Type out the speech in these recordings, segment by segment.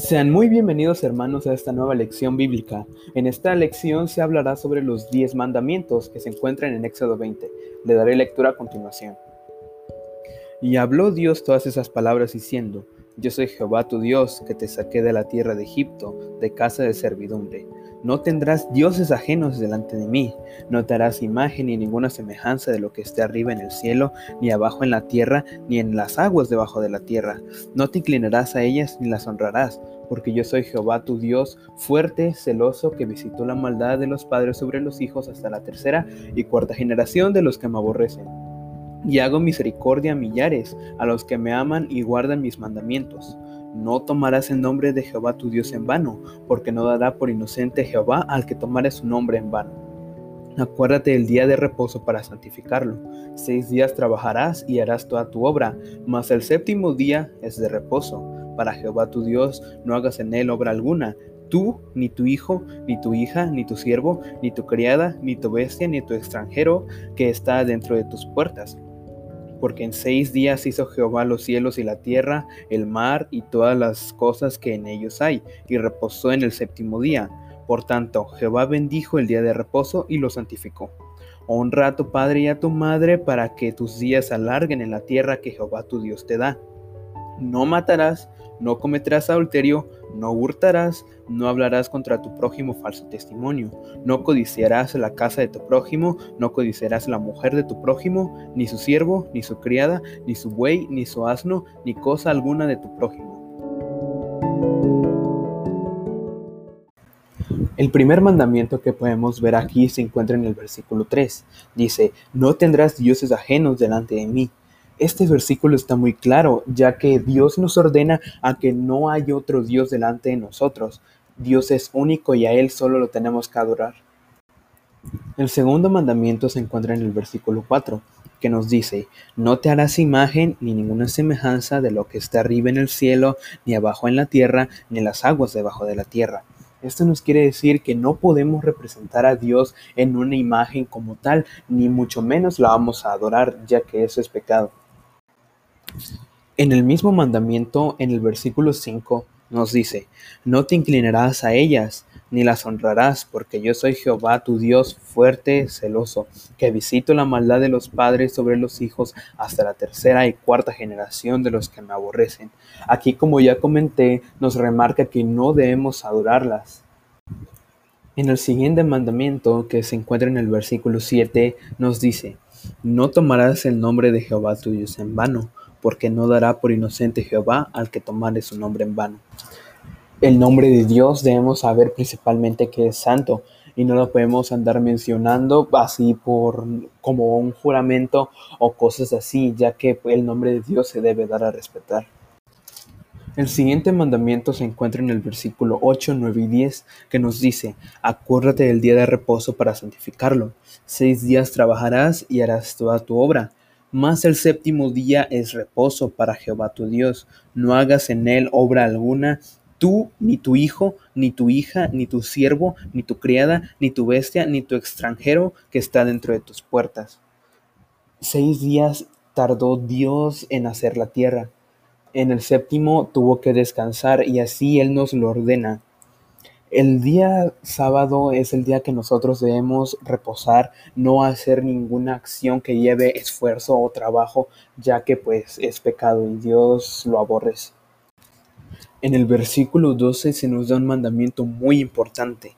Sean muy bienvenidos hermanos a esta nueva lección bíblica. En esta lección se hablará sobre los diez mandamientos que se encuentran en Éxodo 20. Le daré lectura a continuación. Y habló Dios todas esas palabras diciendo, Yo soy Jehová tu Dios, que te saqué de la tierra de Egipto, de casa de servidumbre. No tendrás dioses ajenos delante de mí, no te harás imagen ni ninguna semejanza de lo que esté arriba en el cielo, ni abajo en la tierra, ni en las aguas debajo de la tierra. No te inclinarás a ellas ni las honrarás, porque yo soy Jehová tu Dios, fuerte, celoso, que visitó la maldad de los padres sobre los hijos hasta la tercera y cuarta generación de los que me aborrecen. Y hago misericordia a millares, a los que me aman y guardan mis mandamientos. No tomarás el nombre de Jehová tu Dios en vano, porque no dará por inocente Jehová al que tomare su nombre en vano. Acuérdate del día de reposo para santificarlo. Seis días trabajarás y harás toda tu obra, mas el séptimo día es de reposo. Para Jehová tu Dios no hagas en él obra alguna, tú, ni tu hijo, ni tu hija, ni tu siervo, ni tu criada, ni tu bestia, ni tu extranjero que está dentro de tus puertas porque en seis días hizo Jehová los cielos y la tierra, el mar y todas las cosas que en ellos hay, y reposó en el séptimo día. Por tanto, Jehová bendijo el día de reposo y lo santificó. Honra a tu padre y a tu madre para que tus días alarguen en la tierra que Jehová tu Dios te da. No matarás, no cometerás adulterio, no hurtarás, no hablarás contra tu prójimo falso testimonio, no codiciarás la casa de tu prójimo, no codiciarás la mujer de tu prójimo, ni su siervo, ni su criada, ni su buey, ni su asno, ni cosa alguna de tu prójimo. El primer mandamiento que podemos ver aquí se encuentra en el versículo 3. Dice, no tendrás dioses ajenos delante de mí. Este versículo está muy claro, ya que Dios nos ordena a que no hay otro Dios delante de nosotros. Dios es único y a Él solo lo tenemos que adorar. El segundo mandamiento se encuentra en el versículo 4, que nos dice, no te harás imagen ni ninguna semejanza de lo que está arriba en el cielo, ni abajo en la tierra, ni las aguas debajo de la tierra. Esto nos quiere decir que no podemos representar a Dios en una imagen como tal, ni mucho menos la vamos a adorar, ya que eso es pecado. En el mismo mandamiento, en el versículo 5, nos dice, no te inclinarás a ellas, ni las honrarás, porque yo soy Jehová tu Dios fuerte, celoso, que visito la maldad de los padres sobre los hijos hasta la tercera y cuarta generación de los que me aborrecen. Aquí, como ya comenté, nos remarca que no debemos adorarlas. En el siguiente mandamiento, que se encuentra en el versículo 7, nos dice, no tomarás el nombre de Jehová tu Dios en vano, porque no dará por inocente Jehová al que tomare su nombre en vano. El nombre de Dios debemos saber principalmente que es santo y no lo podemos andar mencionando así por como un juramento o cosas así, ya que el nombre de Dios se debe dar a respetar. El siguiente mandamiento se encuentra en el versículo 8, 9 y 10, que nos dice, acuérdate del día de reposo para santificarlo. Seis días trabajarás y harás toda tu obra, mas el séptimo día es reposo para Jehová tu Dios. No hagas en él obra alguna, tú, ni tu hijo, ni tu hija, ni tu siervo, ni tu criada, ni tu bestia, ni tu extranjero que está dentro de tus puertas. Seis días tardó Dios en hacer la tierra. En el séptimo tuvo que descansar y así Él nos lo ordena. El día sábado es el día que nosotros debemos reposar, no hacer ninguna acción que lleve esfuerzo o trabajo, ya que pues es pecado y Dios lo aborrece. En el versículo 12 se nos da un mandamiento muy importante.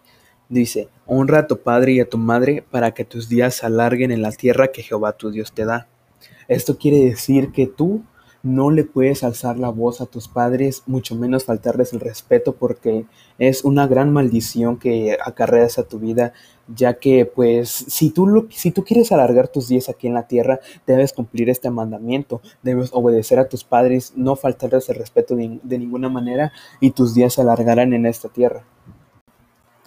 Dice, honra a tu padre y a tu madre para que tus días se alarguen en la tierra que Jehová tu Dios te da. Esto quiere decir que tú no le puedes alzar la voz a tus padres, mucho menos faltarles el respeto, porque es una gran maldición que acarreas a tu vida, ya que pues si tú, lo, si tú quieres alargar tus días aquí en la tierra, debes cumplir este mandamiento, debes obedecer a tus padres, no faltarles el respeto de, de ninguna manera y tus días se alargarán en esta tierra.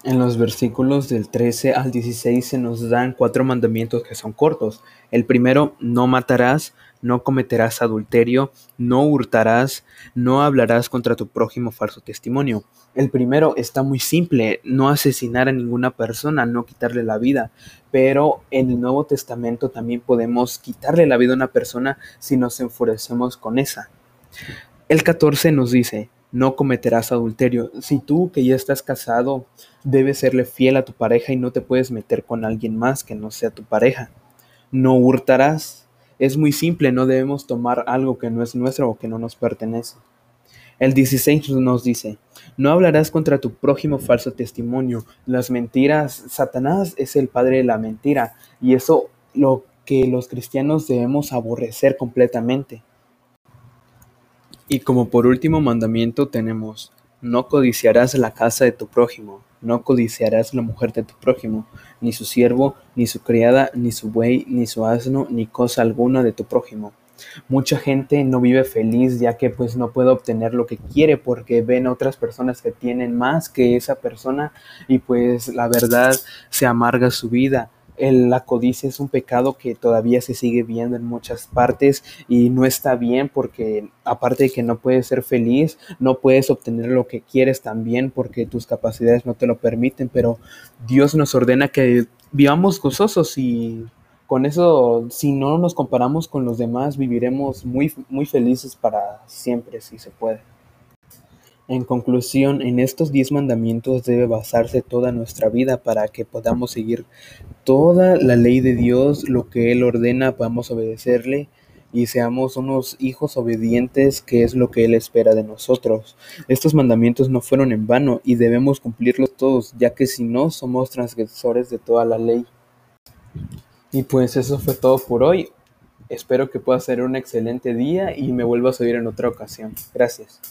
En los versículos del 13 al 16 se nos dan cuatro mandamientos que son cortos. El primero, no matarás, no cometerás adulterio, no hurtarás, no hablarás contra tu prójimo falso testimonio. El primero está muy simple, no asesinar a ninguna persona, no quitarle la vida, pero en el Nuevo Testamento también podemos quitarle la vida a una persona si nos enfurecemos con esa. El 14 nos dice, no cometerás adulterio. Si tú que ya estás casado, debes serle fiel a tu pareja y no te puedes meter con alguien más que no sea tu pareja. No hurtarás. Es muy simple, no debemos tomar algo que no es nuestro o que no nos pertenece. El 16 nos dice, no hablarás contra tu prójimo falso testimonio. Las mentiras, Satanás es el padre de la mentira y eso lo que los cristianos debemos aborrecer completamente. Y como por último mandamiento tenemos, no codiciarás la casa de tu prójimo, no codiciarás la mujer de tu prójimo, ni su siervo, ni su criada, ni su buey, ni su asno, ni cosa alguna de tu prójimo. Mucha gente no vive feliz ya que pues no puede obtener lo que quiere porque ven otras personas que tienen más que esa persona y pues la verdad se amarga su vida. El, la codicia es un pecado que todavía se sigue viendo en muchas partes y no está bien porque aparte de que no puedes ser feliz, no puedes obtener lo que quieres también porque tus capacidades no te lo permiten, pero Dios nos ordena que vivamos gozosos y con eso, si no nos comparamos con los demás, viviremos muy, muy felices para siempre, si se puede. En conclusión, en estos diez mandamientos debe basarse toda nuestra vida para que podamos seguir toda la ley de Dios, lo que Él ordena, podamos obedecerle y seamos unos hijos obedientes, que es lo que Él espera de nosotros. Estos mandamientos no fueron en vano y debemos cumplirlos todos, ya que si no, somos transgresores de toda la ley. Y pues eso fue todo por hoy. Espero que pueda ser un excelente día y me vuelvas a oír en otra ocasión. Gracias.